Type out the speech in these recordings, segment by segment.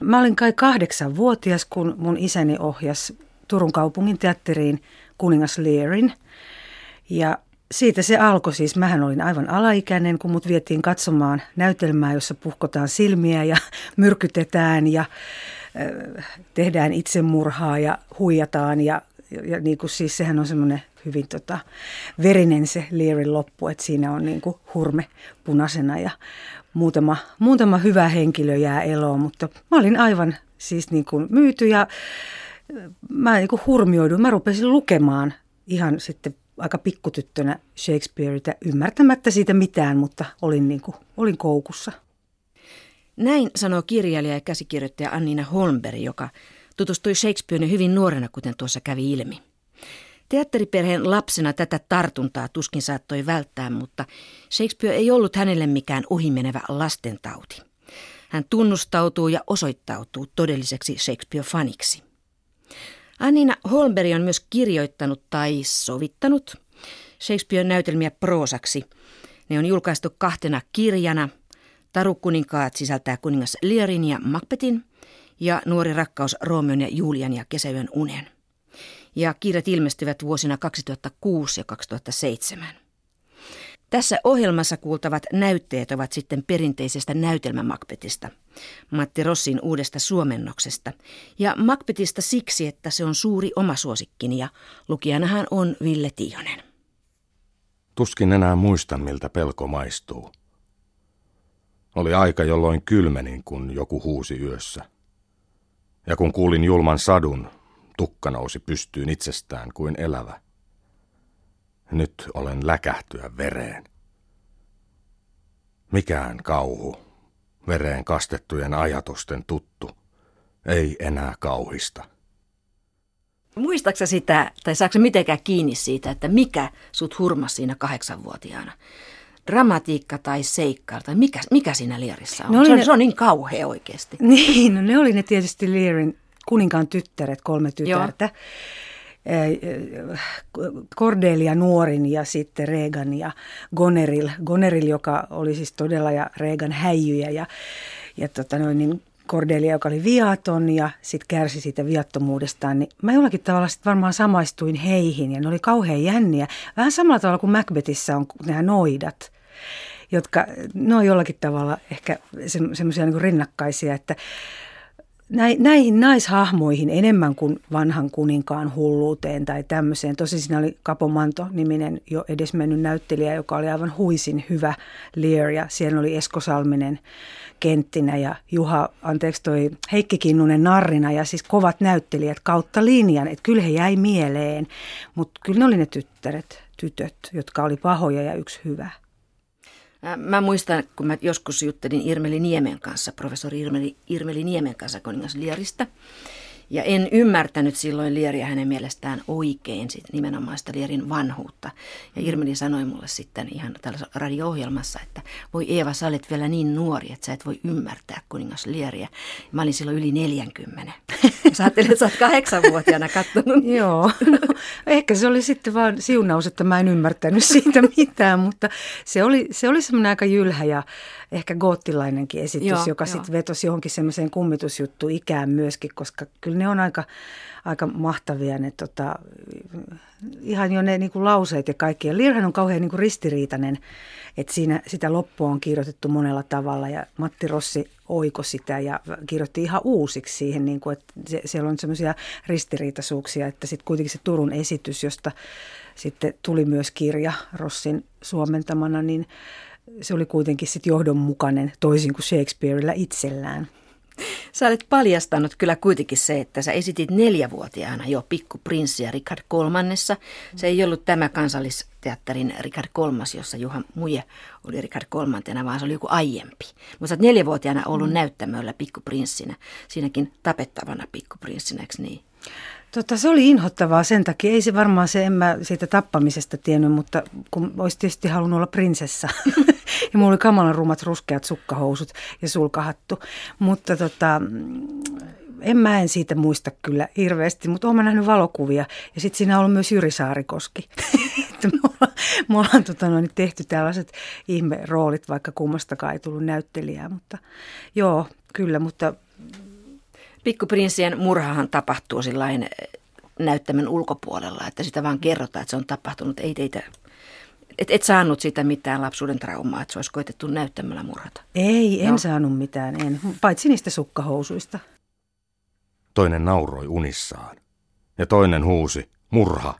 Mä olin kai kahdeksanvuotias, kun mun isäni ohjasi Turun kaupungin teatteriin kuningas Learin. Ja siitä se alkoi siis. Mähän olin aivan alaikäinen, kun mut vietiin katsomaan näytelmää, jossa puhkotaan silmiä ja myrkytetään ja äh, tehdään itsemurhaa ja huijataan. Ja, ja niin kuin siis sehän on semmoinen hyvin tota, verinen se Learin loppu, että siinä on niin kuin hurme punaisena ja muutama, muutama hyvä henkilö jää eloon, mutta mä olin aivan siis niin kuin myyty ja mä niin kuin hurmioidun. Mä rupesin lukemaan ihan sitten aika pikkutyttönä Shakespeareita ymmärtämättä siitä mitään, mutta olin, niin kuin, olin koukussa. Näin sanoo kirjailija ja käsikirjoittaja Annina Holmberg, joka tutustui Shakespearein hyvin nuorena, kuten tuossa kävi ilmi. Teatteriperheen lapsena tätä tartuntaa tuskin saattoi välttää, mutta Shakespeare ei ollut hänelle mikään ohimenevä lastentauti. Hän tunnustautuu ja osoittautuu todelliseksi Shakespeare-faniksi. Annina Holmberg on myös kirjoittanut tai sovittanut Shakespearen näytelmiä proosaksi. Ne on julkaistu kahtena kirjana. Tarukuninkaat sisältää kuningas Learin ja Macbethin ja Nuori rakkaus Romeon ja Julian ja Kesäyön unen. Ja kirjat ilmestyvät vuosina 2006 ja 2007. Tässä ohjelmassa kuultavat näytteet ovat sitten perinteisestä näytelmämakpetista, Matti Rossin uudesta suomennoksesta, ja Macbethista siksi, että se on suuri oma suosikkini ja lukijanahan on Ville Tiihonen. Tuskin enää muistan, miltä pelko maistuu. Oli aika, jolloin kylmenin, kun joku huusi yössä. Ja kun kuulin julman sadun, tukka nousi pystyyn itsestään kuin elävä. Nyt olen läkähtyä vereen. Mikään kauhu, vereen kastettujen ajatusten tuttu, ei enää kauhista. Muistaaksä sitä, tai saako mitenkään kiinni siitä, että mikä sut hurmasi siinä kahdeksanvuotiaana? Dramatiikka tai seikkailu, tai mikä, mikä siinä Lierissä on? Se on, ne... se on niin kauhea oikeasti. Niin, no ne oli ne tietysti Lierin kuninkaan tyttäret, kolme tytärtä. Joo. Cordelia nuorin ja sitten Reagan ja Goneril. Goneril, joka oli siis todella ja Reagan häijyjä ja, ja tota noin, niin Cordelia, joka oli viaton ja sitten kärsi siitä viattomuudestaan, niin mä jollakin tavalla sitten varmaan samaistuin heihin ja ne oli kauhean jänniä. Vähän samalla tavalla kuin Macbethissä on nämä noidat, jotka ne on jollakin tavalla ehkä se, semmoisia niin rinnakkaisia, että näihin naishahmoihin enemmän kuin vanhan kuninkaan hulluuteen tai tämmöiseen. Tosi siinä oli Kapomanto-niminen jo edesmennyt näyttelijä, joka oli aivan huisin hyvä Lear ja siellä oli Esko Salminen kenttinä ja Juha, anteeksi toi Heikki Kinnunen narrina ja siis kovat näyttelijät kautta linjan, että kyllä he jäi mieleen, mutta kyllä ne oli ne tyttäret, tytöt, jotka oli pahoja ja yksi hyvä. Mä muistan, kun mä joskus juttelin Irmeli Niemen kanssa, professori Irmeli, Irmeli Niemen kanssa kuningas Lieristä. Ja en ymmärtänyt silloin Lieriä hänen mielestään oikein, sit nimenomaan sitä Lierin vanhuutta. Ja Irmeli sanoi mulle sitten ihan tällaisessa radio-ohjelmassa, että voi Eeva, sä olet vielä niin nuori, että sä et voi ymmärtää kuningas Lieriä. Mä olin silloin yli 40. Sä ajattelin, että sä oot kahdeksanvuotiaana katsonut. Joo, no, ehkä se oli sitten vaan siunaus, että mä en ymmärtänyt siitä mitään, mutta se oli, se oli semmoinen aika jylhä ja ehkä goottilainenkin esitys, joo, joka sitten vetosi johonkin semmoiseen kummitusjuttu ikään myöskin, koska kyllä ne on aika, aika mahtavia ne tota, ihan jo ne niin kuin lauseet ja kaikki. Lirhan on kauhean niin kuin ristiriitainen, että siinä sitä loppua on kirjoitettu monella tavalla ja Matti Rossi oiko sitä ja kirjoitti ihan uusiksi siihen, niin kuin, että se, siellä on semmoisia ristiriitaisuuksia, että sitten kuitenkin se Turun esitys, josta sitten tuli myös kirja Rossin suomentamana, niin se oli kuitenkin sitten johdonmukainen toisin kuin Shakespeareilla itsellään. Sä olet paljastanut kyllä kuitenkin se, että sä esitit neljävuotiaana jo pikkuprinssiä Richard kolmannessa. Se ei ollut tämä kansallisteatterin Richard kolmas, jossa Juha Muje oli Richard kolmantena, vaan se oli joku aiempi. Mutta sä oot neljävuotiaana ollut mm. näyttämöllä pikkuprinssinä, siinäkin tapettavana pikkuprinssinä, eikö niin? Tota, se oli inhottavaa sen takia. Ei se varmaan se, en mä siitä tappamisesta tiennyt, mutta kun olisi tietysti halunnut olla prinsessa. ja mulla oli kamalan rumat ruskeat sukkahousut ja sulkahattu. Mutta tota, en mä en siitä muista kyllä hirveästi, mutta olen nähnyt valokuvia. Ja sitten siinä on ollut myös Jyri Saarikoski. me ollaan, me ollaan tota noin, tehty tällaiset ihme roolit, vaikka kummastakaan ei tullut näyttelijää. Mutta joo, kyllä, mutta Pikkuprinssien murhahan tapahtuu sillain eh, näyttämön ulkopuolella, että sitä vaan kerrotaan, että se on tapahtunut. Ei teitä, et, et saanut sitä mitään lapsuuden traumaa, että se olisi koetettu näyttämällä murhata. Ei, en no. saanut mitään, en. Paitsi niistä sukkahousuista. Toinen nauroi unissaan ja toinen huusi, murha.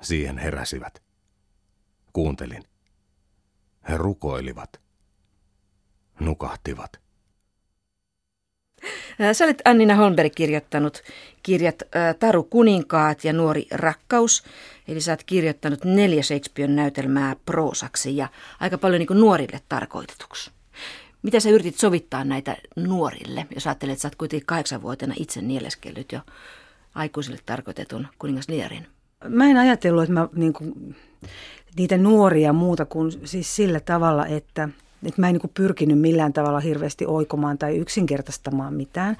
Siihen heräsivät. Kuuntelin. He rukoilivat. Nukahtivat. Sä olet Annina Holmberg kirjoittanut kirjat Taru kuninkaat ja Nuori rakkaus. Eli sä oot kirjoittanut neljä Shakespearen näytelmää proosaksi ja aika paljon niin nuorille tarkoitetuksi. Mitä sä yritit sovittaa näitä nuorille, jos ajattelet, että sä oot kuitenkin kahdeksanvuotiaana itse nieleskellyt jo aikuisille tarkoitetun kuningas Lierin? Mä en ajatellut, että mä niin kuin, niitä nuoria muuta kuin siis sillä tavalla, että, että mä en niin pyrkinyt millään tavalla hirveästi oikomaan tai yksinkertaistamaan mitään.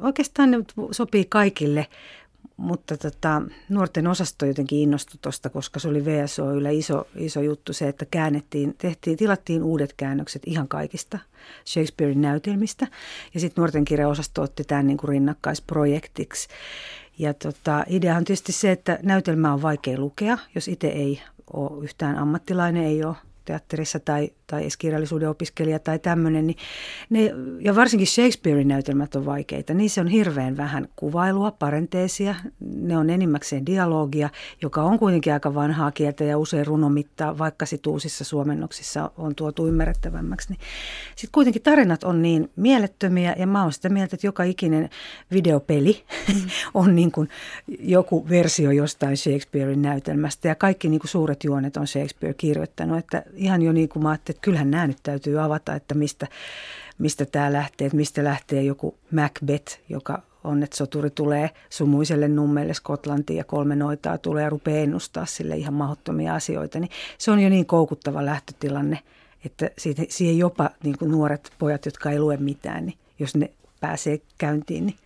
Oikeastaan ne sopii kaikille, mutta tota, nuorten osasto jotenkin innostui tuosta, koska se oli VSOYllä iso, iso juttu se, että käännettiin, tehtiin, tilattiin uudet käännökset ihan kaikista Shakespearein näytelmistä. Ja sitten nuorten kirjaosasto otti tämän niin rinnakkaisprojektiksi. Ja tota, idea on tietysti se, että näytelmä on vaikea lukea, jos itse ei ole yhtään ammattilainen, ei ole teatterissa tai, tai kirjallisuuden opiskelija tai tämmöinen, niin ne, ja varsinkin Shakespearein näytelmät on vaikeita. Niissä on hirveän vähän kuvailua, parenteesia, ne on enimmäkseen dialogia, joka on kuitenkin aika vanhaa kieltä ja usein runomittaa, vaikka sit uusissa suomennoksissa on tuotu ymmärrettävämmäksi. Niin sitten kuitenkin tarinat on niin mielettömiä ja mä oon sitä mieltä, että joka ikinen videopeli mm. on niin kuin joku versio jostain Shakespearein näytelmästä ja kaikki niin kuin suuret juonet on Shakespeare kirjoittanut, että ihan jo niin kuin mä ajattelin, että kyllähän nämä nyt täytyy avata, että mistä, mistä tämä lähtee, että mistä lähtee joku Macbeth, joka on, että soturi tulee sumuiselle nummelle Skotlantiin ja kolme noitaa tulee ja rupeaa ennustaa sille ihan mahdottomia asioita, niin se on jo niin koukuttava lähtötilanne, että siitä, siihen jopa niin kuin nuoret pojat, jotka ei lue mitään, niin jos ne pääsee käyntiin niin,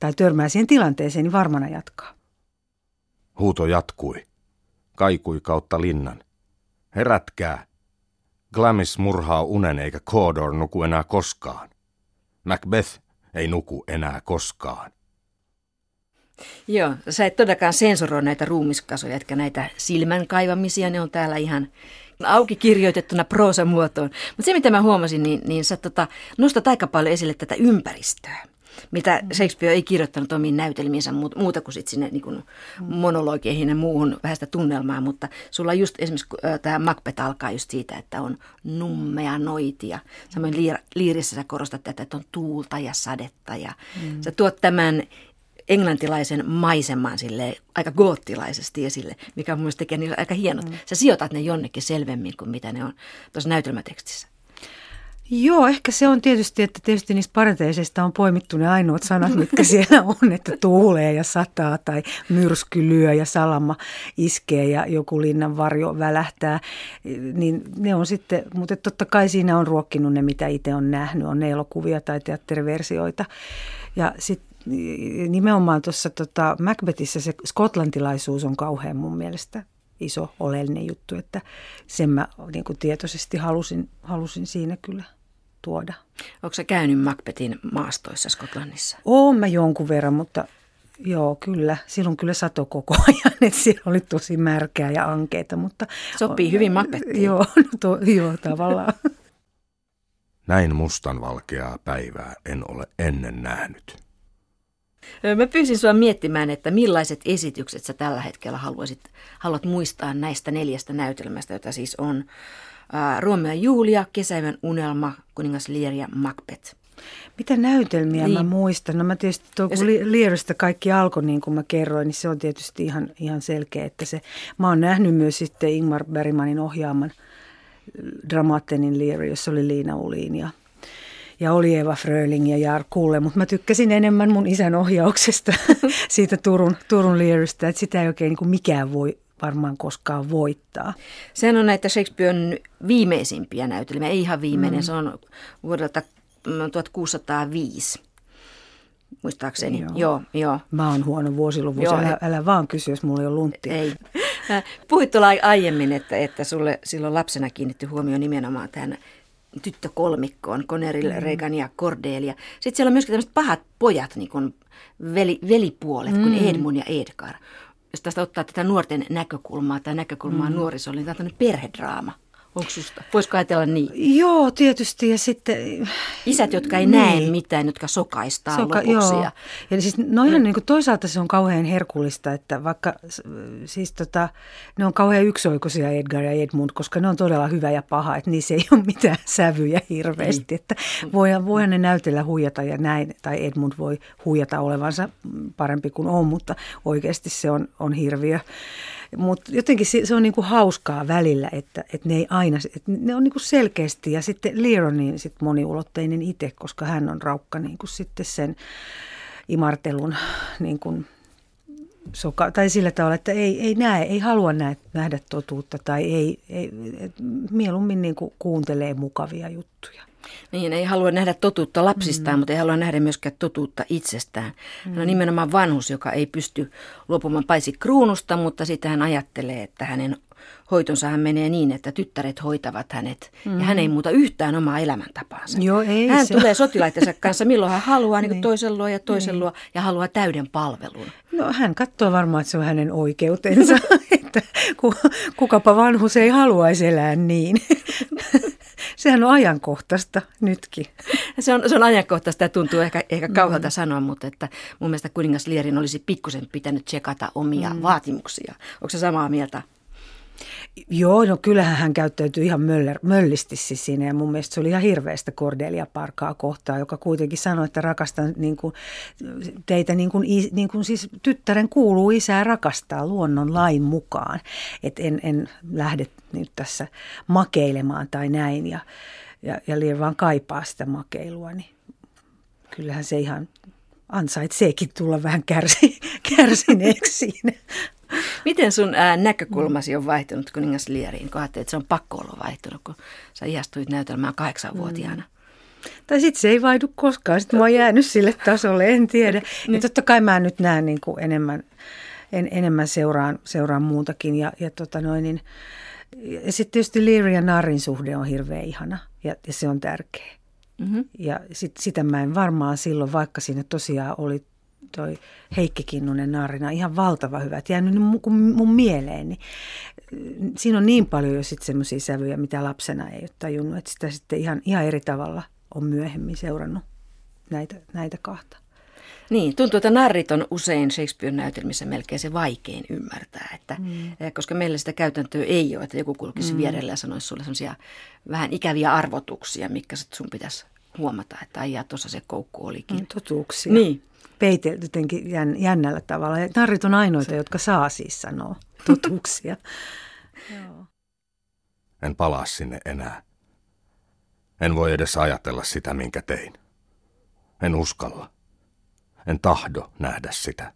tai törmää siihen tilanteeseen, niin varmana jatkaa. Huuto jatkui, kaikui kautta linnan. Herätkää! Glamis murhaa unen eikä Cawdor nuku enää koskaan. Macbeth ei nuku enää koskaan. Joo, sä et todellakaan sensuroi näitä ruumiskasoja, etkä näitä silmän kaivamisia, ne on täällä ihan auki kirjoitettuna proosamuotoon. Mutta se, mitä mä huomasin, niin, niin sä tota, nostat aika paljon esille tätä ympäristöä mitä Shakespeare ei kirjoittanut omiin näytelmiinsä muuta kuin sit sinne niin kuin monologeihin ja muuhun vähän sitä tunnelmaa, mutta sulla just esimerkiksi tämä Macbeth alkaa just siitä, että on nummea noitia. Samoin liir- liirissä sä korostat tätä, että on tuulta ja sadetta ja mm. sä tuot tämän englantilaisen maiseman sille aika goottilaisesti esille, mikä mun mielestä tekee niillä aika hienot. Mm. Sä sijoitat ne jonnekin selvemmin kuin mitä ne on tuossa näytelmätekstissä. Joo, ehkä se on tietysti, että tietysti niistä parenteisista on poimittu ne ainoat sanat, mitkä siellä on, että tuulee ja sataa tai myrsky lyö ja salama iskee ja joku linnan varjo välähtää. Niin ne on sitten, mutta totta kai siinä on ruokkinut ne, mitä itse on nähnyt, on ne elokuvia tai teatteriversioita. Ja sitten nimenomaan tuossa tota Macbethissä se skotlantilaisuus on kauhean mun mielestä iso oleellinen juttu, että sen mä niin kuin tietoisesti halusin, halusin siinä kyllä tuoda. Onko se käynyt Macbethin maastoissa Skotlannissa? Oon mä jonkun verran, mutta joo, kyllä. Silloin kyllä sato koko ajan, että siellä oli tosi märkää ja ankeita, mutta... Sopii hyvin Macbethiin. Joo, no to, joo, tavallaan. Näin mustanvalkeaa päivää en ole ennen nähnyt. Mä pyysin sinua miettimään, että millaiset esitykset sä tällä hetkellä haluaisit, haluat muistaa näistä neljästä näytelmästä, joita siis on Romeo ja Julia, Kesäivän unelma, kuningas Lear ja Macbeth. Mitä näytelmiä niin. mä muistan? No mä tietysti tuo, kun se... Learista kaikki alkoi niin kuin mä kerroin, niin se on tietysti ihan, ihan selkeä, että se, mä oon nähnyt myös sitten Ingmar Bergmanin ohjaaman Dramatenin Lear, jossa oli Liina Uliin ja, ja oli Eva Fröling ja Jar Kulle, mutta mä tykkäsin enemmän mun isän ohjauksesta siitä Turun, Turun Learista, että sitä ei oikein niin kuin mikään voi varmaan koskaan voittaa. Sehän on näitä Shakespearen viimeisimpiä näytelmiä, ei ihan viimeinen, mm. se on vuodelta 1605 mm, muistaakseni. Joo. joo, joo. Mä oon huono vuosiluvus, joo, älä, älä vaan kysy, jos mulla ei ole lunttia. Ei. Puhuit tuolla aiemmin, että, että sulle silloin lapsena kiinnitti huomioon nimenomaan tämän tyttökolmikkoon, Connery, mm. Reagan ja Cordelia. Sitten siellä on myöskin tämmöiset pahat pojat, niin kuin veli, velipuolet, mm. kuin Edmund ja Edgar. Jos tästä ottaa tätä nuorten näkökulmaa tai näkökulmaa mm. nuorisolle, niin tämä on perhedraama. Onko susta? Voisiko ajatella niin? Joo, tietysti. Ja sitten... Isät, jotka ei niin. näe mitään, jotka sokaistaa Soka, lopuksi. Joo. Ja siis no ihan niin kuin toisaalta se on kauhean herkullista, että vaikka siis tota, ne on kauhean yksioikoisia Edgar ja Edmund, koska ne on todella hyvä ja paha, että niissä ei ole mitään sävyjä hirveästi. Niin. Että voihan, voihan ne näytellä huijata ja näin, tai Edmund voi huijata olevansa parempi kuin on, mutta oikeasti se on, on hirviö. Mutta jotenkin se, se on niinku hauskaa välillä, että, että ne ei aina, että ne on niinku selkeästi ja sitten Lear on niin sit moniulotteinen itse, koska hän on raukka niinku sitten sen imartelun niin kuin soka, tai sillä tavalla, että ei, ei näe, ei halua näe, nähdä totuutta tai ei, ei mieluummin niin kuin kuuntelee mukavia juttuja. Niin, ei halua nähdä totuutta lapsistaan, mm. mutta ei halua nähdä myöskään totuutta itsestään. Mm. Hän on nimenomaan vanhus, joka ei pysty luopumaan paitsi kruunusta, mutta sitten hän ajattelee, että hänen hoitonsa hän menee niin, että tyttäret hoitavat hänet. Mm. Ja hän ei muuta yhtään omaa elämäntapaansa. Joo, ei hän se tulee sotilaittensa kanssa milloin hän haluaa, niin niin. toisen luo ja toisen niin. luo, ja haluaa täyden palvelun. No hän katsoo varmaan, että se on hänen oikeutensa, että kukapa vanhus ei haluaisi elää niin. Sehän on ajankohtaista nytkin. Se on, se on ajankohtaista ja tuntuu ehkä, ehkä kauhealta mm. sanoa, mutta että mun mielestä kuningas Lierin olisi pikkusen pitänyt tsekata omia mm. vaatimuksia. Onko se samaa mieltä? Joo, no kyllähän hän käyttäytyi ihan möller, möllisti siis siinä ja mun mielestä se oli ihan hirveästä Cordelia Parkaa kohtaa, joka kuitenkin sanoi, että rakastan niin kuin, teitä niin kuin, niin kuin siis tyttären kuuluu isää rakastaa luonnon lain mukaan, että en, en lähde nyt tässä makeilemaan tai näin ja, ja, ja liian vaan kaipaa sitä makeilua, niin kyllähän se ihan ansaitseekin tulla vähän kärsi, kärsineeksi siinä. Miten sun ää, näkökulmasi on vaihtunut kuningas Lieriin, kun että se on pakko olla vaihtunut, kun sä ihastuit näytelmään kahdeksanvuotiaana? Mm. Tai sitten se ei vaihdu koskaan, sitten mä oon jäänyt sille tasolle, en tiedä. Ja totta kai mä nyt näen niin kuin enemmän, en, enemmän seuraan, seuraan muutakin. Ja, ja, tota noin, niin, ja sitten tietysti Leary ja Narin suhde on hirveän ihana ja, ja se on tärkeä. Mm-hmm. Ja sit, sitä mä en varmaan silloin, vaikka siinä tosiaan oli toi Heikki Kinnunen naarina ihan valtava hyvä. Et jäänyt mun, mun mieleeni. Siinä on niin paljon jo sitten semmoisia sävyjä, mitä lapsena ei ole tajunnut, että sitä sitten ihan, ihan eri tavalla on myöhemmin seurannut näitä, näitä kahta. Niin, tuntuu, että narrit on usein Shakespeare-näytelmissä melkein se vaikein ymmärtää, että, mm. Eh, koska meillä sitä käytäntöä ei ole, että joku kulkisi mm. vierellä ja sanoisi sulle sellaisia vähän ikäviä arvotuksia, mikä sun pitäisi huomata, että aijaa, tuossa se koukku olikin. Mm, totuuksia. Niin peitelty jotenkin jännällä tavalla. Ja narrit on ainoita, jotka saa siis sanoa totuuksia. En palaa sinne enää. En voi edes ajatella sitä, minkä tein. En uskalla. En tahdo nähdä sitä.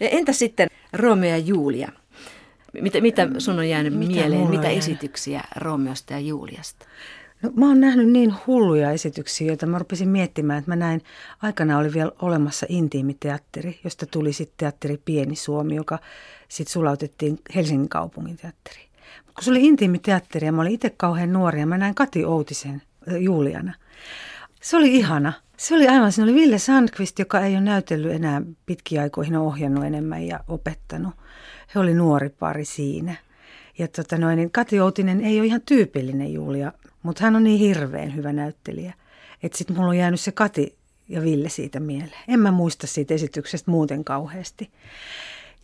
Entä sitten Romeo ja Julia? Mitä, mitä sun on jäänyt mitä mieleen? Mitä esityksiä Romeosta ja Juliasta? No, mä oon nähnyt niin hulluja esityksiä, joita mä rupesin miettimään, että mä näin, aikana oli vielä olemassa intiimiteatteri, josta tuli sitten teatteri Pieni Suomi, joka sitten sulautettiin Helsingin kaupungin teatteriin. Kun se oli intiimiteatteri ja mä olin itse kauhean nuori ja mä näin Kati Outisen Juliana. Se oli ihana. Se oli aivan, siinä oli Ville Sandqvist, joka ei ole näytellyt enää pitkiä aikoihin, ohjannut enemmän ja opettanut. He oli nuori pari siinä. Ja tota noin, niin Kati Outinen ei ole ihan tyypillinen Julia mutta hän on niin hirveän hyvä näyttelijä, että sitten mulla on jäänyt se Kati ja Ville siitä mieleen. En mä muista siitä esityksestä muuten kauheasti.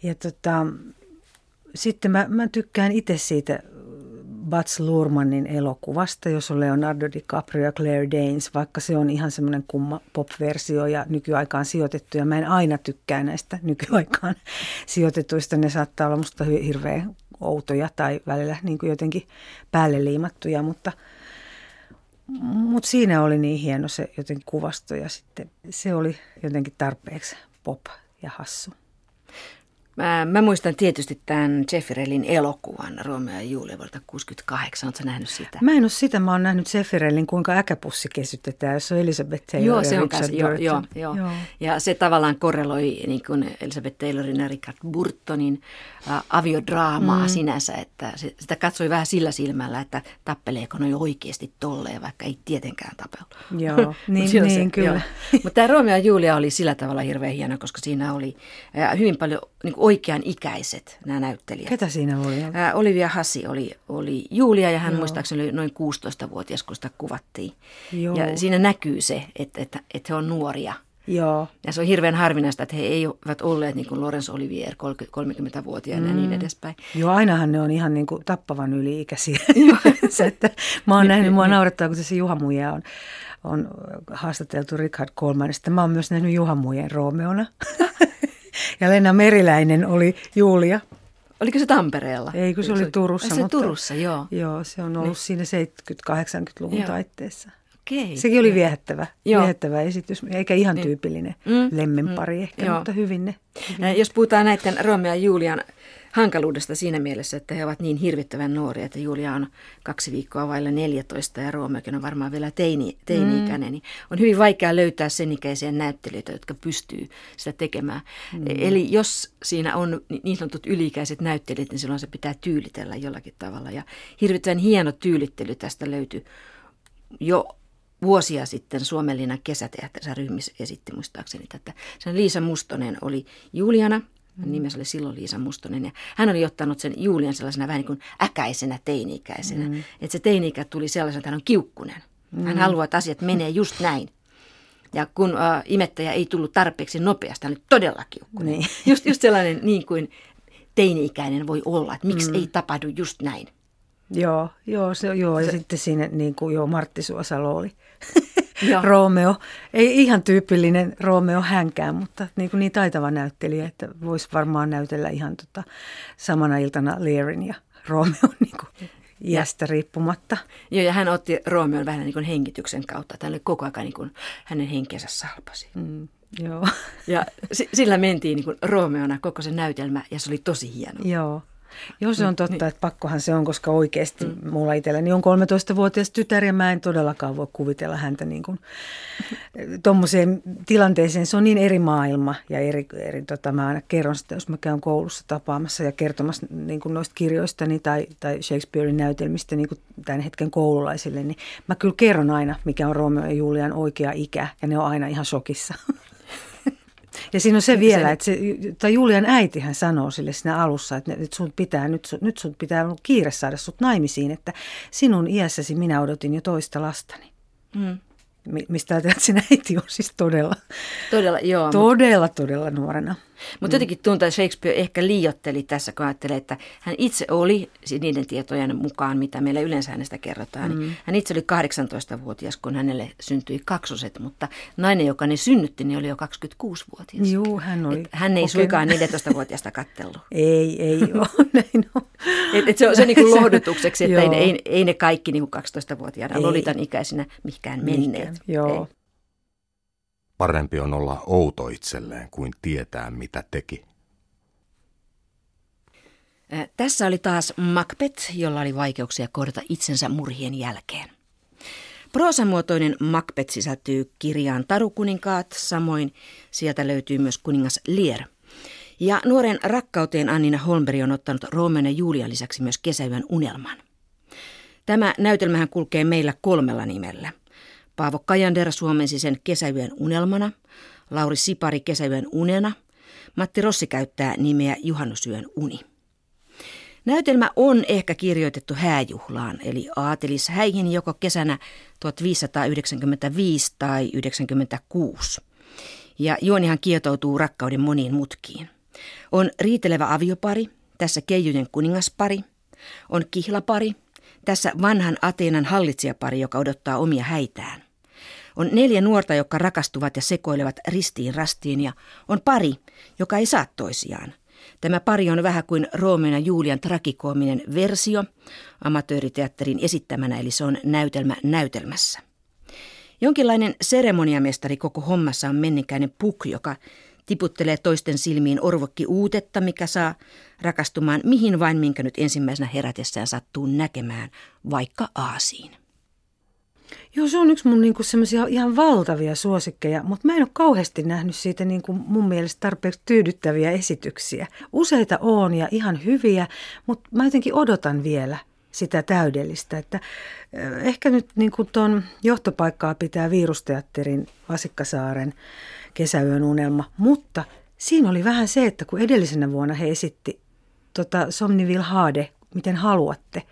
Ja tota, sitten mä, mä tykkään itse siitä Bats Lurmanin elokuvasta, jos on Leonardo DiCaprio ja Claire Danes, vaikka se on ihan semmoinen kumma pop-versio ja nykyaikaan sijoitettu. Ja mä en aina tykkää näistä nykyaikaan sijoitetuista. Ne saattaa olla musta hirveän outoja tai välillä niin kuin jotenkin päälle liimattuja, mutta – mutta siinä oli niin hieno se jotenkin kuvasto ja sitten se oli jotenkin tarpeeksi pop ja hassu. Mä, mä muistan tietysti tämän Jeffrelin elokuvan Romeo ja Julia vuodelta 68. Oletko nähnyt sitä? Mä en ole sitä. Mä oon nähnyt Zeffirellin, kuinka äkäpussi kesytetään, jos on Elizabeth Taylor Joo, ja se on Richard kanssa, Burton. joo, joo. joo. Ja se tavallaan korreloi niin kuin Elizabeth Taylorin ja Richard Burtonin äh, aviodraamaa mm. sinänsä, että se, sitä katsoi vähän sillä silmällä, että tappeleeko ne oikeasti tolleen, vaikka ei tietenkään tapellut. Joo, niin, niin kyllä. Mutta tämä Romeo ja Julia oli sillä tavalla hirveän hieno, koska siinä oli äh, hyvin paljon niin oikean ikäiset nämä näyttelijät. Ketä siinä oli? Äh, Olivia Hassi oli, oli Julia ja hän Joo. muistaakseni oli noin 16-vuotias, kun sitä kuvattiin. Joo. Ja siinä näkyy se, että, että, että he on nuoria. Joo. Ja se on hirveän harvinaista, että he eivät olleet niin kuin Lorenz Olivier 30-vuotiaana mm. ja niin mm. edespäin. Joo, ainahan ne on ihan niin kuin tappavan yli-ikäisiä. se, että mä oon nähnyt, mua naurattaa, kun se Juha Muija on, on haastateltu Richard Colmanista. Mä oon myös nähnyt Juha Muijan Romeona. ja Lena Meriläinen oli Julia. Oliko se Tampereella? Ei, kun se oli Turussa. Se mutta, Turussa, joo. Joo, se on ollut niin. siinä 70-80-luvun joo. taitteessa. Okei. Sekin oli viehättävä, viehättävä esitys, eikä ihan niin. tyypillinen mm. lemmenpari mm. ehkä, Joo. mutta hyvin ne. Hyvin. Jos puhutaan näiden Romeo ja Julian hankaluudesta siinä mielessä, että he ovat niin hirvittävän nuoria, että Julia on kaksi viikkoa vailla 14 ja Romeokin on varmaan vielä teini, teini-ikäinen, mm. niin on hyvin vaikea löytää sen ikäisiä näyttelijöitä, jotka pystyy sitä tekemään. Mm. Eli jos siinä on niin sanotut yliikäiset näyttelijät, niin silloin se pitää tyylitellä jollakin tavalla. Ja hirvittävän hieno tyylittely tästä löytyy jo vuosia sitten Suomenlinnan kesäteatterissa ryhmissä esitti muistaakseni tätä. Sen Liisa Mustonen oli Juliana, mm. nimensä oli silloin Liisa Mustonen, ja hän oli ottanut sen Julian sellaisena vähän niin kuin äkäisenä teini-ikäisenä. Mm. Että se teini-ikä tuli sellaisena, että hän on kiukkunen. Mm. Hän haluaa, että asiat menee just näin. Ja kun uh, imettäjä ei tullut tarpeeksi nopeasti, hän oli todella kiukkunen. Niin. Just, just sellainen niin kuin teini-ikäinen voi olla, että miksi mm. ei tapahdu just näin. Joo, joo, se, joo. ja se, sitten siinä niin kuin, joo, Martti Suosalo oli Romeo. Ei ihan tyypillinen Romeo hänkään, mutta niin, kuin niin taitava näyttelijä, että voisi varmaan näytellä ihan tota, samana iltana Learin ja Romeo niin kuin, iästä riippumatta. Joo, ja hän otti Romeon vähän niin kuin hengityksen kautta. Tämä oli koko ajan niin kuin hänen henkensä salpasi. Mm, joo. Ja sillä mentiin niin kuin Romeona koko se näytelmä, ja se oli tosi hieno. Joo. Joo, se on totta, niin. että pakkohan se on, koska oikeasti mm. mulla itselläni on 13-vuotias tytär ja mä en todellakaan voi kuvitella häntä niin kuin tuommoiseen tilanteeseen. Se on niin eri maailma ja eri, eri tota, mä aina kerron sitä, jos mä käyn koulussa tapaamassa ja kertomassa niin kuin noista kirjoistani tai, tai Shakespearein näytelmistä niin kuin tämän hetken koululaisille, niin mä kyllä kerron aina, mikä on Romeo ja Julian oikea ikä ja ne on aina ihan shokissa. Ja siinä on se vielä, että se, tai Julian äitihän sanoo sille siinä alussa, että nyt sun pitää, nyt sun, nyt sun pitää kiire saada sut naimisiin, että sinun iässäsi minä odotin jo toista lastani. Mm mistä ajatellaan, että sen äiti on siis todella, todella, joo, todella, mutta, todella nuorena. Mutta mm. jotenkin tuntuu, että Shakespeare ehkä liiotteli tässä, kun ajattelee, että hän itse oli niiden tietojen mukaan, mitä meille yleensä hänestä kerrotaan. Mm. Niin hän itse oli 18-vuotias, kun hänelle syntyi kaksoset, mutta nainen, joka ne synnytti, niin oli jo 26-vuotias. Joo, hän oli. Et hän ei suinkaan 14-vuotiaasta kattellut. ei, ei ole, näin on. Et, et se on se niin kuin lohdutukseksi, että ei, ei, ei ne kaikki niin kuin 12-vuotiaana Lolitan ikäisinä mikään menneet. Joo. Ei. Parempi on olla outo itselleen kuin tietää, mitä teki. Tässä oli taas Macbeth, jolla oli vaikeuksia kohdata itsensä murhien jälkeen. Proosamuotoinen Macbeth sisältyy kirjaan Tarukuninkaat, samoin sieltä löytyy myös kuningas Lear. Ja nuoren rakkauteen Annina Holmberg on ottanut Roomen ja Julian lisäksi myös kesäyön unelman. Tämä näytelmähän kulkee meillä kolmella nimellä – Paavo Kajander suomensi sen kesäyön unelmana, Lauri Sipari kesäyön unena, Matti Rossi käyttää nimeä Juhannusyön uni. Näytelmä on ehkä kirjoitettu hääjuhlaan, eli aatelis häihin joko kesänä 1595 tai 96. Ja juonihan kietoutuu rakkauden moniin mutkiin. On riitelevä aviopari, tässä keijujen kuningaspari, on kihlapari, tässä vanhan Ateenan hallitsijapari, joka odottaa omia häitään. On neljä nuorta, jotka rakastuvat ja sekoilevat ristiin rastiin ja on pari, joka ei saa toisiaan. Tämä pari on vähän kuin Roomen ja Julian trakikoominen versio amatööriteatterin esittämänä, eli se on näytelmä näytelmässä. Jonkinlainen seremoniamestari koko hommassa on menninkäinen Puk, joka Tiputtelee toisten silmiin orvokki uutetta, mikä saa rakastumaan mihin vain, minkä nyt ensimmäisenä herätessään sattuu näkemään, vaikka aasiin. Joo, se on yksi mun niinku semmoisia ihan valtavia suosikkeja, mutta mä en ole kauheasti nähnyt siitä niinku mun mielestä tarpeeksi tyydyttäviä esityksiä. Useita on ja ihan hyviä, mutta mä jotenkin odotan vielä sitä täydellistä. Että ehkä nyt niin kuin tuon johtopaikkaa pitää Virusteatterin Vasikkasaaren kesäyön unelma, mutta siinä oli vähän se, että kun edellisenä vuonna he esitti tota Somniville Hade miten haluatte.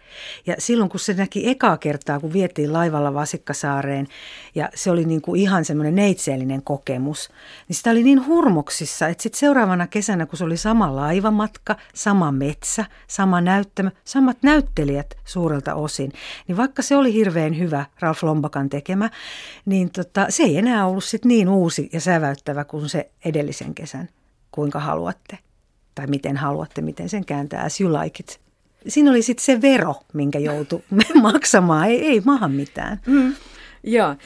Ja silloin kun se näki ekaa kertaa, kun vietiin laivalla Vasikkasaareen, ja se oli niin kuin ihan semmoinen neitseellinen kokemus, niin sitä oli niin hurmoksissa, että sitten seuraavana kesänä, kun se oli sama laivamatka, sama metsä, sama näyttämö, samat näyttelijät suurelta osin, niin vaikka se oli hirveän hyvä Ralf Lombakan tekemä, niin tota, se ei enää ollut sit niin uusi ja säväyttävä kuin se edellisen kesän, kuinka haluatte tai miten haluatte, miten sen kääntää, as you like it siinä oli sitten se vero, minkä joutui maksamaan, ei, ei maahan mitään. Mm. Joo,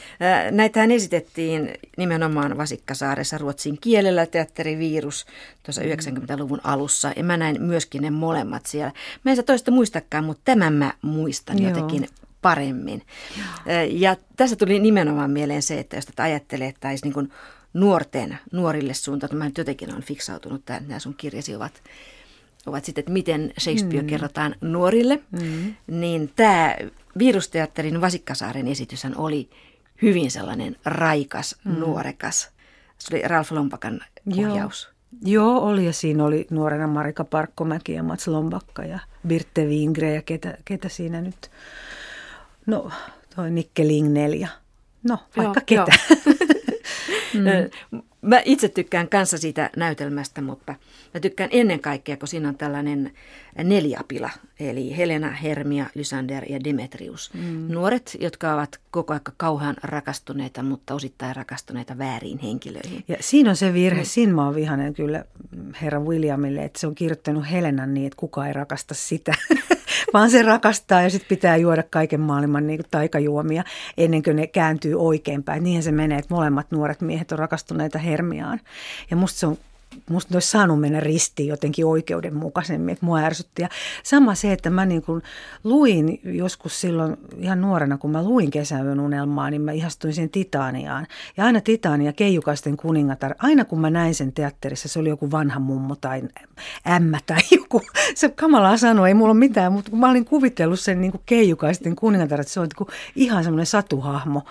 näitähän esitettiin nimenomaan Vasikkasaaressa ruotsin kielellä teatterivirus tuossa 90-luvun mm. alussa. Ja mä näin myöskin ne molemmat siellä. Mä en sitä toista muistakaan, mutta tämän mä muistan Joo. jotenkin paremmin. Joo. Ja tässä tuli nimenomaan mieleen se, että jos tätä ajattelee, että olisi niin nuorten, nuorille suuntaan, mä nyt jotenkin olen fiksautunut, että nämä sun kirjasi ovat ovat sitten, että miten Shakespeare mm. kerrotaan nuorille, mm. niin tämä Virusteatterin Vasikkasaaren esityshän oli hyvin sellainen raikas, mm. nuorekas. Se oli Ralf Lompakan ohjaus. Joo. Joo, oli ja siinä oli nuorena Marika Parkkomäki ja Mats Lombakka ja Birte Wingre ja ketä, ketä siinä nyt, no toi Nikke Lingnell ja no vaikka Joo, ketä. Mm. Mä itse tykkään kanssa siitä näytelmästä, mutta mä tykkään ennen kaikkea, kun siinä on tällainen neljäpila, eli Helena, Hermia, Lysander ja Demetrius. Mm. Nuoret, jotka ovat koko ajan kauhean rakastuneita, mutta osittain rakastuneita väärin henkilöihin. Ja siinä on se virhe, mm. siinä mä oon vihanen kyllä herra Williamille, että se on kirjoittanut Helenan niin, että kukaan ei rakasta sitä. vaan se rakastaa ja sitten pitää juoda kaiken maailman niin kuin taikajuomia ennen kuin ne kääntyy oikeinpäin. Niinhän se menee, että molemmat nuoret miehet on rakastuneita Hermiaan. Ja musta se on musta olisi saanut mennä ristiin jotenkin oikeudenmukaisemmin, että mua ärsytti. Ja sama se, että mä niin kuin luin joskus silloin ihan nuorena, kun mä luin kesäyön unelmaa, niin mä ihastuin siihen Titaniaan. Ja aina Titania, Keijukaisten kuningatar, aina kun mä näin sen teatterissa, se oli joku vanha mummo tai ämmä tai joku. Se kamalaa sanoi, ei mulla ole mitään, mutta kun mä olin kuvitellut sen niin kuin Keijukaisten kuningatar, että se on niin ihan semmoinen satuhahmo,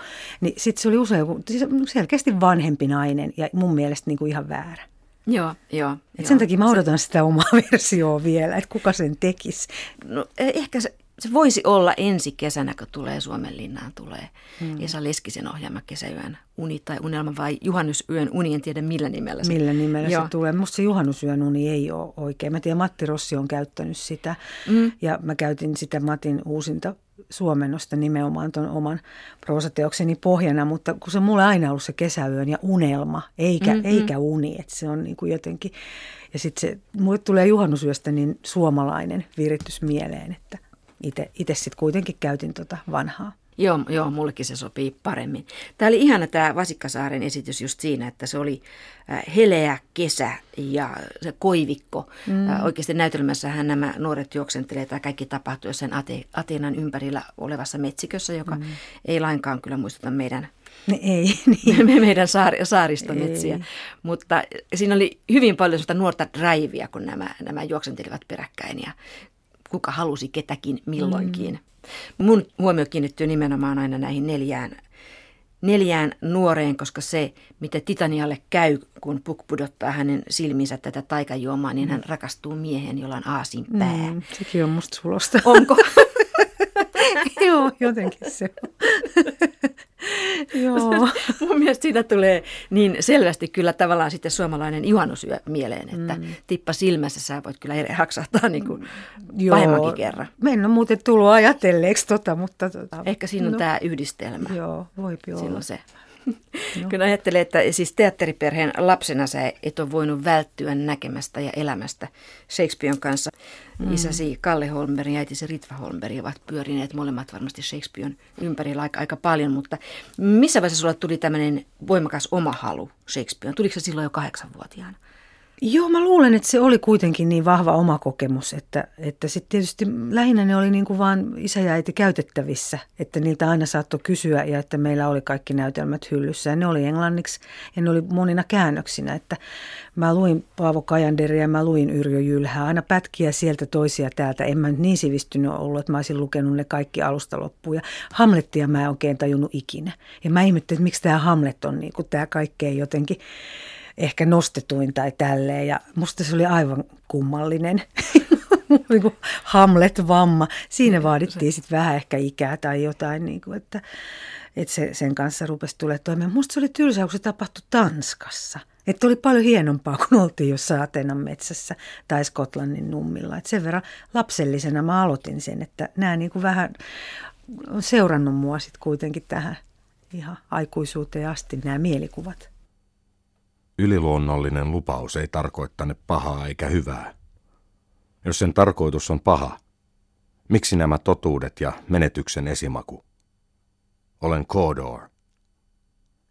niin sitten se oli usein joku, selkeästi vanhempi nainen ja mun mielestä niin kuin ihan väärä. Joo, joo. Et joo. Sen takia mä odotan sitä omaa versioa vielä, että kuka sen tekisi. No, e, ehkä se, se voisi olla ensi kesänä, kun tulee Suomen linnaan, tulee hmm. Esa Leskisen ohjaama kesäyön uni tai unelma vai juhannusyön uni, en tiedä millä nimellä se. Millä nimellä Joo. se tulee. Musta se juhannusyön uni ei ole oikein. Mä tiedän, Matti Rossi on käyttänyt sitä mm. ja mä käytin sitä Matin uusinta suomennosta nimenomaan tuon oman proosateokseni pohjana, mutta kun se on mulle aina ollut se kesäyön ja unelma, eikä, mm-hmm. eikä uni, että se on niin kuin jotenkin, ja sitten se, mulle tulee juhannusyöstä niin suomalainen viritys mieleen, että itse sitten kuitenkin käytin tuota vanhaa. Joo, joo, mullekin se sopii paremmin. Tämä oli ihana tämä Vasikkasaaren esitys just siinä, että se oli äh, heleä kesä ja se koivikko. Mm. Äh, oikeasti näytelmässähän nämä nuoret juoksentelee tai kaikki tapahtuu jossain Ate- Ateenan ympärillä olevassa metsikössä, joka mm. ei lainkaan kyllä muistuta meidän ne ei, niin. meidän saar, saaristometsiä. Ei. Mutta siinä oli hyvin paljon sitä nuorta draivia, kun nämä, nämä juoksentelivat peräkkäin ja kuka halusi ketäkin milloinkin. Mm. Mun huomio kiinnittyy nimenomaan aina näihin neljään, neljään nuoreen, koska se, mitä Titanialle käy, kun Puk pudottaa hänen silminsä tätä taikajuomaa, niin hän rakastuu miehen, jolla on aasin pää. Mm, sekin on musta sulosta. Onko? Joo, jotenkin se. Joo. Mun mielestä siinä tulee niin selvästi kyllä tavallaan sitten suomalainen juhannusyö mieleen, että mm. tippa silmässä sä voit kyllä haksahtaa niin kuin Joo. pahemmankin kerran. Me en ole muuten tullut ajatelleeksi tota, mutta... Tota, Ehkä siinä on no. tämä yhdistelmä. Joo, voi olla. On se. Kun ajattelee, että siis teatteriperheen lapsena sä et ole voinut välttyä näkemästä ja elämästä Shakespearen kanssa. Mm. Isäsi Kalle Holmberg ja äitisi Ritva Holmberg ovat pyörineet molemmat varmasti Shakespearen ympärillä aika, aika paljon, mutta missä vaiheessa sulla tuli tämmöinen voimakas oma halu Shakespearen? Tuliko se silloin jo kahdeksanvuotiaana? Joo, mä luulen, että se oli kuitenkin niin vahva oma kokemus, että, että sitten tietysti lähinnä ne oli niin kuin vaan isä ja äiti käytettävissä, että niiltä aina saattoi kysyä ja että meillä oli kaikki näytelmät hyllyssä. Ja ne oli englanniksi ja ne oli monina käännöksinä, että mä luin Paavo Kajanderia ja mä luin Yrjö Jylhää, aina pätkiä sieltä toisia täältä, en mä nyt niin sivistynyt ollut, että mä olisin lukenut ne kaikki alusta loppuun. Ja Hamlettia mä en oikein tajunnut ikinä. Ja mä ihmettelin, että miksi tämä Hamlet on niin kuin tämä kaikkein jotenkin ehkä nostetuin tai tälleen. Ja musta se oli aivan kummallinen. niin kuin Hamlet-vamma. Siinä vaadittiin sitten vähän ehkä ikää tai jotain, niin kuin, että, että se, sen kanssa rupesi tulee toimeen. Musta se oli tylsää, kun se tapahtui Tanskassa. Että oli paljon hienompaa, kun oltiin jossain Atenan metsässä tai Skotlannin nummilla. Et sen verran lapsellisena mä aloitin sen, että nämä niin kuin vähän on seurannut mua sitten kuitenkin tähän ihan aikuisuuteen asti nämä mielikuvat. Yliluonnollinen lupaus ei tarkoittane pahaa eikä hyvää. Jos sen tarkoitus on paha, miksi nämä totuudet ja menetyksen esimaku? Olen Kodor.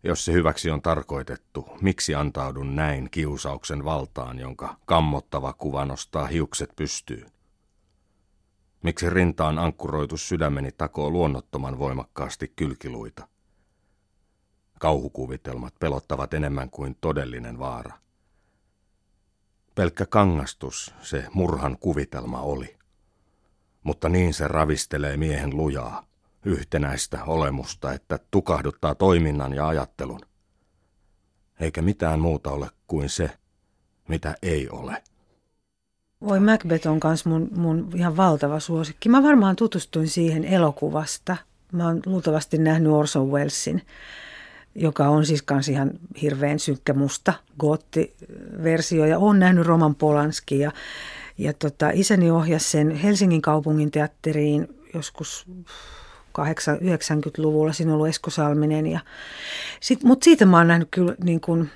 Jos se hyväksi on tarkoitettu, miksi antaudun näin kiusauksen valtaan, jonka kammottava kuva nostaa hiukset pystyyn? Miksi rintaan ankkuroitu sydämeni takoo luonnottoman voimakkaasti kylkiluita? Kauhukuvitelmat pelottavat enemmän kuin todellinen vaara. Pelkkä kangastus se murhan kuvitelma oli. Mutta niin se ravistelee miehen lujaa, yhtenäistä olemusta, että tukahduttaa toiminnan ja ajattelun. Eikä mitään muuta ole kuin se, mitä ei ole. Voi Macbeth on myös mun, mun ihan valtava suosikki. Mä varmaan tutustuin siihen elokuvasta. Mä oon luultavasti nähnyt Orson Wellesin joka on siis kans ihan hirveän synkkä musta gootti-versio ja on nähnyt Roman Polanski ja, ja tota, isäni ohjasi sen Helsingin kaupungin teatteriin joskus 90-luvulla, siinä on ollut Esko Salminen ja mutta siitä mä oon nähnyt kyllä niin kuin,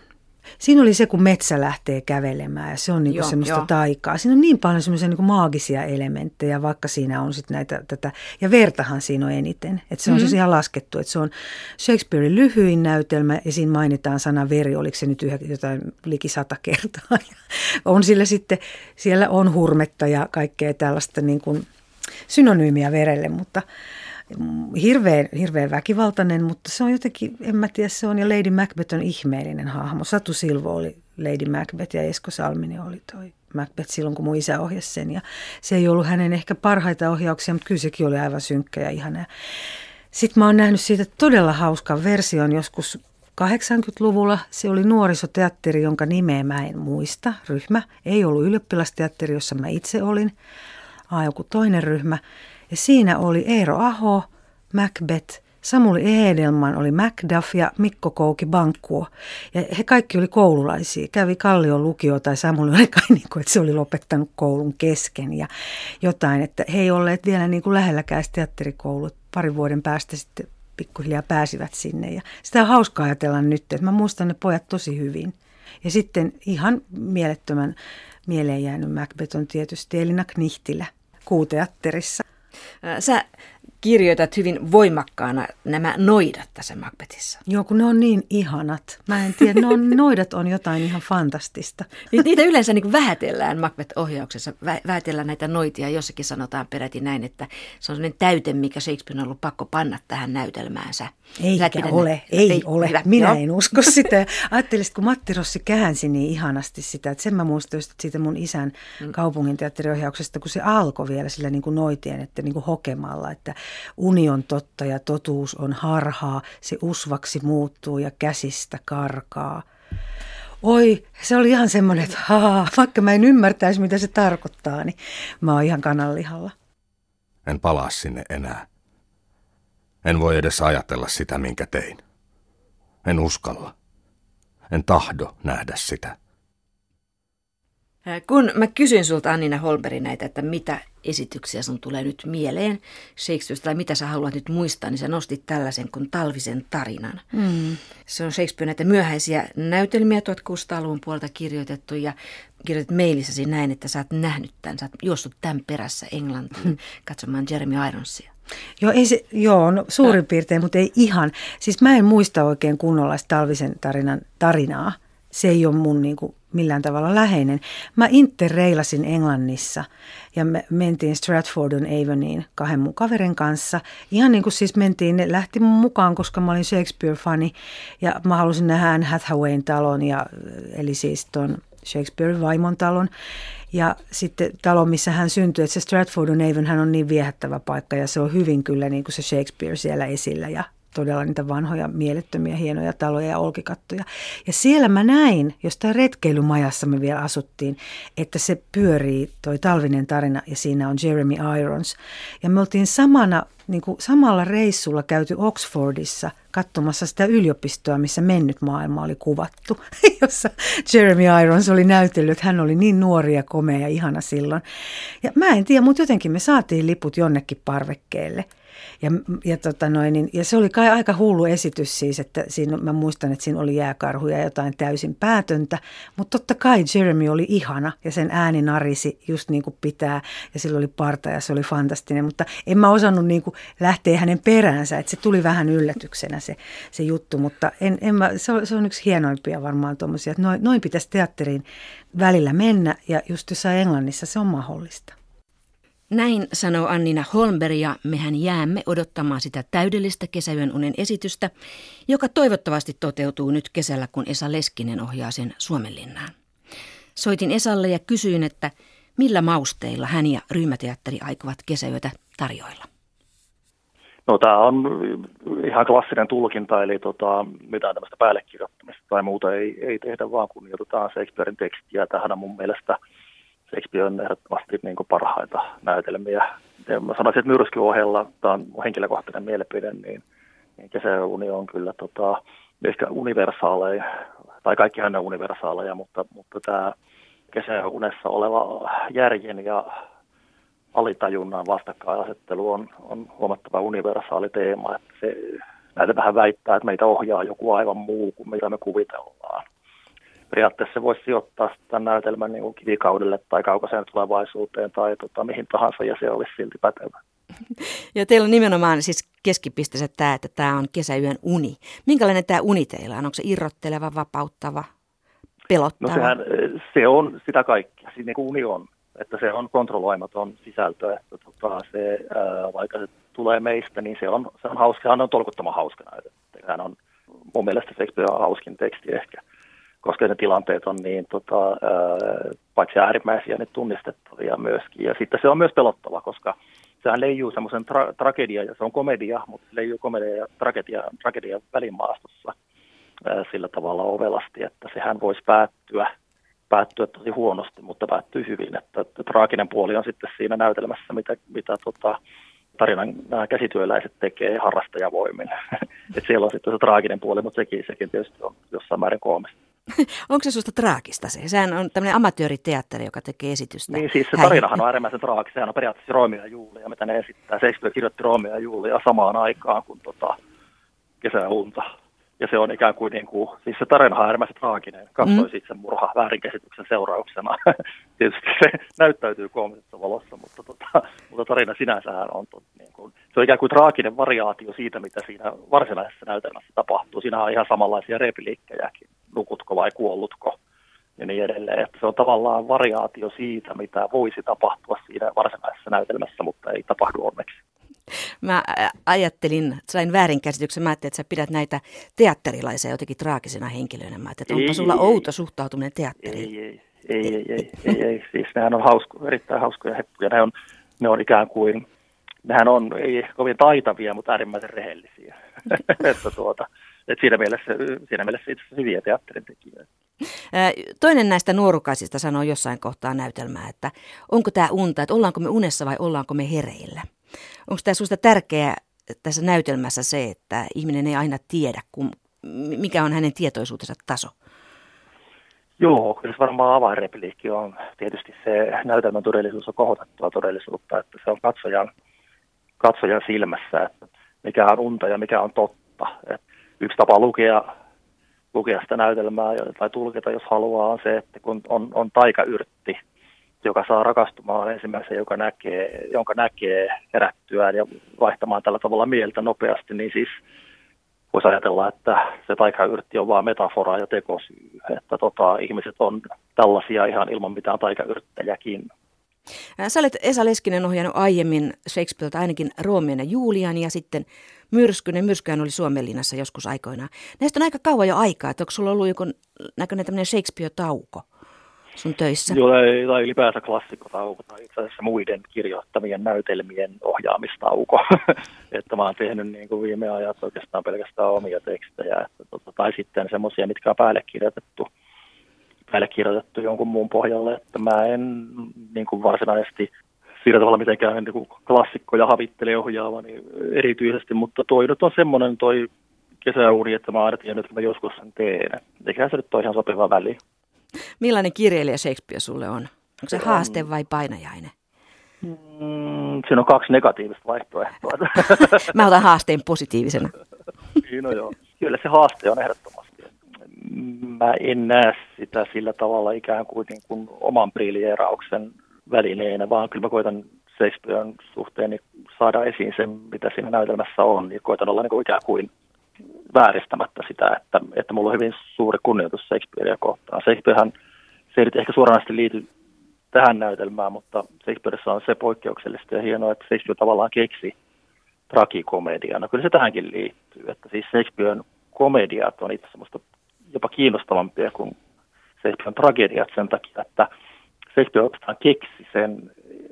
Siinä oli se, kun metsä lähtee kävelemään ja se on niinku semmoista jo. taikaa. Siinä on niin paljon semmoisia niinku maagisia elementtejä, vaikka siinä on sitten näitä tätä, ja vertahan siinä on eniten. Että se on mm-hmm. siis ihan laskettu, että se on Shakespearein lyhyin näytelmä ja siinä mainitaan sana veri, oliko se nyt jotain liki sata kertaa. on sillä sitten, siellä on hurmetta ja kaikkea tällaista niin kuin synonyymiä verelle, mutta hirveän, hirveän väkivaltainen, mutta se on jotenkin, en mä tiedä, se on, ja Lady Macbeth on ihmeellinen hahmo. Satu Silvo oli Lady Macbeth ja Esko Salminen oli toi Macbeth silloin, kun mun isä ohjasi sen. Ja se ei ollut hänen ehkä parhaita ohjauksia, mutta kyllä sekin oli aivan synkkä ja ihana. Sitten mä oon nähnyt siitä todella hauskan version joskus 80-luvulla. Se oli nuorisoteatteri, jonka nimeä mä en muista. Ryhmä ei ollut ylioppilasteatteri, jossa mä itse olin, vaan joku toinen ryhmä. Ja siinä oli Eero Aho, Macbeth, Samuli Edelman oli Macduff ja Mikko Kouki Bankkuo. Ja he kaikki oli koululaisia. Kävi Kallion lukio tai Samuli oli kai niin kuin, että se oli lopettanut koulun kesken ja jotain. Että he ei olleet vielä niin kuin lähelläkään teatterikoulu. Parin vuoden päästä sitten pikkuhiljaa pääsivät sinne. Ja sitä on hauskaa ajatella nyt, että mä muistan ne pojat tosi hyvin. Ja sitten ihan mielettömän mieleen jäänyt Macbeth on tietysti Elina Knihtilä kuuteatterissa. Sä kirjoitat hyvin voimakkaana nämä noidat tässä Macbethissa. Joo, kun ne on niin ihanat. Mä en tiedä, ne on, noidat on jotain ihan fantastista. Niitä yleensä niin vähätellään Macbeth-ohjauksessa, vähätellään näitä noitia. Jossakin sanotaan peräti näin, että se on sellainen täyte, mikä Shakespeare on ollut pakko panna tähän näytelmäänsä. Eikä ole, ei, ei ole. Hyvä, Minä joo. en usko sitä. Ajattelin, kun Matti Rossi käänsi niin ihanasti sitä, että sen mä muistan siitä mun isän mm. kaupungin teatteriohjauksesta, kun se alkoi vielä sillä niin kuin noitien, että niin kuin hokemalla, että uni on totta ja totuus on harhaa, se usvaksi muuttuu ja käsistä karkaa. Oi, se oli ihan semmoinen, että haa, vaikka mä en ymmärtäisi, mitä se tarkoittaa, niin mä oon ihan kananlihalla. En palaa sinne enää. En voi edes ajatella sitä, minkä tein. En uskalla. En tahdo nähdä sitä. Kun mä kysyin sulta Annina Holberi näitä, että mitä esityksiä sun tulee nyt mieleen Shakespeareista tai mitä sä haluat nyt muistaa, niin sä nostit tällaisen kuin Talvisen tarinan. Mm. Se on Shakespeare näitä myöhäisiä näytelmiä 1600-luvun puolta kirjoitettu ja kirjoitit mailissäsi näin, että sä oot nähnyt tämän, sä oot juossut tämän perässä Englantiin mm. katsomaan Jeremy Ironsia. Joo, ei se, joo no, suurin piirtein, mutta ei ihan. Siis mä en muista oikein kunnolla Talvisen tarinan tarinaa. Se ei ole mun niin kuin, millään tavalla läheinen. Mä interreilasin Englannissa ja me mentiin Stratfordon Avoniin kahden mun kaverin kanssa. Ihan niin kuin siis mentiin, ne lähti mukaan, koska mä olin Shakespeare-fani ja mä halusin nähdä Anne Hathawayn talon, ja, eli siis ton Shakespeare vaimon talon. Ja sitten talo, missä hän syntyi, että se Stratfordon Avon, hän on niin viehättävä paikka ja se on hyvin kyllä niin kuin se Shakespeare siellä esillä ja todella niitä vanhoja, mielettömiä, hienoja taloja ja olkikattoja. Ja siellä mä näin, jostain retkeilymajassa me vielä asuttiin, että se pyörii toi talvinen tarina ja siinä on Jeremy Irons. Ja me oltiin samana, niin kuin samalla reissulla käyty Oxfordissa katsomassa sitä yliopistoa, missä mennyt maailma oli kuvattu, jossa Jeremy Irons oli näytellyt. Hän oli niin nuori ja komea ja ihana silloin. Ja mä en tiedä, mutta jotenkin me saatiin liput jonnekin parvekkeelle – ja, ja, tota noin, niin, ja se oli kai aika hullu esitys siis, että siinä, mä muistan, että siinä oli jääkarhuja ja jotain täysin päätöntä, mutta totta kai Jeremy oli ihana ja sen ääni narisi just niin kuin pitää ja sillä oli parta ja se oli fantastinen, mutta en mä osannut niin kuin lähteä hänen peräänsä, että se tuli vähän yllätyksenä se, se juttu, mutta en, en mä, se, on, se on yksi hienoimpia varmaan tuommoisia, että noin, noin pitäisi teatteriin välillä mennä ja just jossain Englannissa se on mahdollista. Näin sanoo Annina Holmberg ja mehän jäämme odottamaan sitä täydellistä kesäyön unen esitystä, joka toivottavasti toteutuu nyt kesällä, kun Esa Leskinen ohjaa sen Suomenlinnaan. Soitin Esalle ja kysyin, että millä mausteilla hän ja ryhmäteatteri aikovat kesäyötä tarjoilla. No tämä on ihan klassinen tulkinta, eli tota, mitään tämmöistä päällekirjoittamista tai muuta ei, ei tehdä, vaan kunnioitetaan Shakespearein tekstiä. Tähän on mun mielestä – Shakespeare on ehdottomasti niin parhaita näytelmiä. Ja mä sanoisin, että myrskyn ohella, tämä on henkilökohtainen mielipide, niin, niin kesäuni on kyllä tota, ehkä universaaleja, tai kaikki on universaaleja, mutta, mutta tämä kesäunessa oleva järjen ja alitajunnan vastakkainasettelu on, on huomattava universaali teema. Että se, näitä vähän väittää, että meitä ohjaa joku aivan muu kuin mitä me kuvitellaan periaatteessa se voisi sijoittaa tämän näytelmän niin kivikaudelle tai kaukaiseen tulevaisuuteen tai tota, mihin tahansa ja se olisi silti pätevä. Ja teillä on nimenomaan siis keskipisteessä tämä, että tämä on kesäyön uni. Minkälainen tämä uni teillä on? Onko se irrotteleva, vapauttava, pelottava? No sehän, se on sitä kaikkea. Siinä uni on, että se on kontrolloimaton sisältö. Että tota, se, ää, vaikka se tulee meistä, niin se on, se on hauska. Sehän on tolkuttoman hauska. Sehän on mun mielestä Shakespeare on hauskin teksti ehkä koska ne tilanteet on niin tota, ää, paitsi äärimmäisiä, niin tunnistettavia myöskin. Ja sitten se on myös pelottava, koska sehän leijuu semmoisen tra- tragedia, ja se on komedia, mutta se leijuu komedia ja tragedia, tragedia välimaastossa ää, sillä tavalla ovelasti, että sehän voisi päättyä, päättyä tosi huonosti, mutta päättyy hyvin. Että, että traaginen puoli on sitten siinä näytelmässä, mitä, mitä tota, tarinan nämä käsityöläiset tekee harrastajavoimin. että siellä on sitten se traaginen puoli, mutta sekin, sekin tietysti on jossain määrin koomista. Onko se susta traagista se? Sehän on tämmöinen amatööriteatteri, joka tekee esitystä. Niin siis se tarinahan on äärimmäisen traagista. Sehän on periaatteessa Romeo ja Julia, mitä ne esittää. Shakespeare kirjoitti Romeo ja Julia samaan aikaan kuin tota, kesäunta. Ja se on ikään kuin, niin kuin siis se tarina on äärimmäisen traaginen. Katsoi mm. itse murha väärinkäsityksen seurauksena. Tietysti se näyttäytyy koomisessa valossa, mutta, tota, mutta tarina sinänsä on, tot, niin kuin, se on ikään kuin traaginen variaatio siitä, mitä siinä varsinaisessa näytelmässä tapahtuu. Siinä on ihan samanlaisia repliikkejäkin nukutko vai kuollutko ja niin edelleen. Että se on tavallaan variaatio siitä, mitä voisi tapahtua siinä varsinaisessa näytelmässä, mutta ei tapahdu onneksi. Mä ajattelin, sain väärinkäsityksen, mä ajattelin, että sä pidät näitä teatterilaisia jotenkin traagisena henkilöinä. Mä ajattelin, että onpa ei, sulla ei, outo suhtautuminen teatteriin. Ei, ei, ei, ei, ei, ei, ei. Siis nehän on hausku, erittäin hauskoja heppuja. Ne on, ne on ikään kuin, nehän on ei kovin taitavia, mutta äärimmäisen rehellisiä. että tuota, että siinä mielessä, siinä mielessä itse hyviä teatterin tekijöitä. Toinen näistä nuorukaisista sanoo jossain kohtaa näytelmää, että onko tämä unta, että ollaanko me unessa vai ollaanko me hereillä. Onko tämä sinusta tärkeää tässä näytelmässä se, että ihminen ei aina tiedä, kun, mikä on hänen tietoisuutensa taso? Joo, kyllä se varmaan avainrepliikki on tietysti se näytelmän todellisuus on kohotettua todellisuutta, että se on katsojan, katsojan silmässä, että mikä on unta ja mikä on totta. Et yksi tapa lukea, lukea sitä näytelmää tai tulkita, jos haluaa, on se, että kun on, on taikayrtti, joka saa rakastumaan ensimmäisen, joka näkee, jonka näkee herättyään ja vaihtamaan tällä tavalla mieltä nopeasti, niin siis voisi ajatella, että se taikayrtti on vain metafora ja tekosyy, että tota, ihmiset on tällaisia ihan ilman mitään taikayrttejäkin. Sä olet Esa Leskinen ohjannut aiemmin Shakespeareilta ainakin Roomien ja Julian ja sitten Myrskynen. Myrskyhän oli Suomenlinnassa joskus aikoinaan. Näistä on aika kauan jo aikaa, että onko sulla ollut joku näköinen tämmöinen Shakespeare-tauko? Sun töissä? Joo, tai, ylipäänsä klassikkotauko tai itse asiassa muiden kirjoittamien näytelmien ohjaamistauko. että mä oon tehnyt niin kuin viime ajat oikeastaan pelkästään omia tekstejä. Että, tota, tai sitten semmoisia, mitkä on päälle kirjoitettu, päälle kirjoitettu jonkun muun pohjalle. Että mä en niin kuin varsinaisesti sillä tavalla mitenkään niin kuin klassikkoja havittele ohjaavani erityisesti, mutta toi nyt on semmoinen toi kesäuuni, että mä ajattelin, että mä joskus sen teen. Eikä se nyt ole ihan sopiva väli. Millainen kirjailija Shakespeare sulle on? Onko se haaste vai painajainen? Mm, siinä on kaksi negatiivista vaihtoehtoa. Mä otan haasteen positiivisena. Niin, no joo. Kyllä se haaste on ehdottomasti. Mä en näe sitä sillä tavalla ikään kuin, niin kuin oman briljeerauksen välineenä, vaan kyllä mä koitan Shakespearen suhteen niin saada esiin sen, mitä siinä näytelmässä on. Ja koitan olla niin kuin ikään kuin vääristämättä sitä, että, että mulla on hyvin suuri kunnioitus Shakespearea kohtaan. Shakespearehan, se ei ehkä suoranaisesti liity tähän näytelmään, mutta Shakespeareissa on se poikkeuksellista ja hienoa, että Shakespeare tavallaan keksi tragikomediaa. No kyllä se tähänkin liittyy, että siis Shakespearen komediat on itse asiassa jopa kiinnostavampia kuin Shakespearen tragediat sen takia, että Shakespeare oikeastaan keksi sen,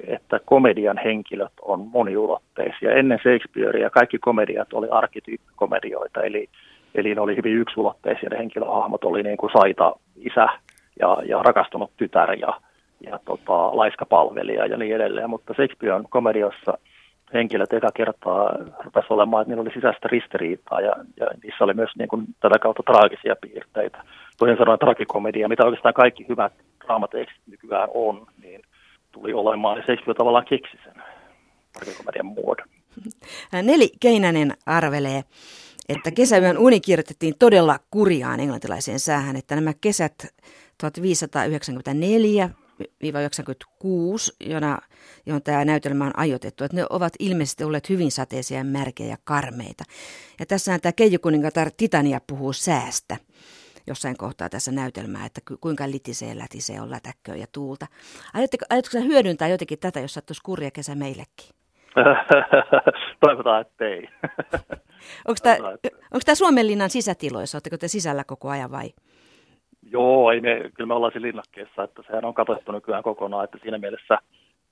että komedian henkilöt on moniulotteisia. Ennen Shakespearea kaikki komediat oli arkkityyppikomedioita, eli, eli ne oli hyvin yksulotteisia. Ne henkilöhahmot oli niin kuin saita isä ja, ja rakastunut tytär ja, ja tota, laiskapalvelija ja niin edelleen. Mutta Shakespearen komediossa henkilöt eka kertaa rupesi olemaan, että niillä oli sisäistä ristiriitaa ja, ja niissä oli myös niin kuin, tätä kautta traagisia piirteitä. Toisin sanoen tragikomedia, mitä oikeastaan kaikki hyvät draamatekstit nykyään on, niin tuli olemaan, niin Shakespeare tavallaan keksi sen muodon. Neli Keinänen arvelee, että kesäyön uni kirjoitettiin todella kurjaan englantilaiseen säähän, että nämä kesät 1594 96, jona, johon tämä näytelmä on ajoitettu, että ne ovat ilmeisesti olleet hyvin sateisia, märkeä ja karmeita. Ja tässä tämä Keijukuningatar Titania puhuu säästä jossain kohtaa tässä näytelmää, että kuinka litisee lätisee on lätäkköä ja tuulta. Aiotteko, aiotko hyödyntää jotenkin tätä, jos sattuisi kurja kesä meillekin? Toivotaan, että ei. onko tämä, Suomenlinnan sisätiloissa? Oletteko te sisällä koko ajan vai? Joo, ei me, kyllä me ollaan siinä linnakkeessa, että sehän on katsottu nykyään kokonaan, että siinä mielessä,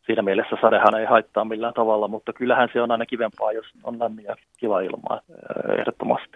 siinä mielessä sadehan ei haittaa millään tavalla, mutta kyllähän se on aina kivempaa, jos on lämmin ja kiva ilmaa ehdottomasti.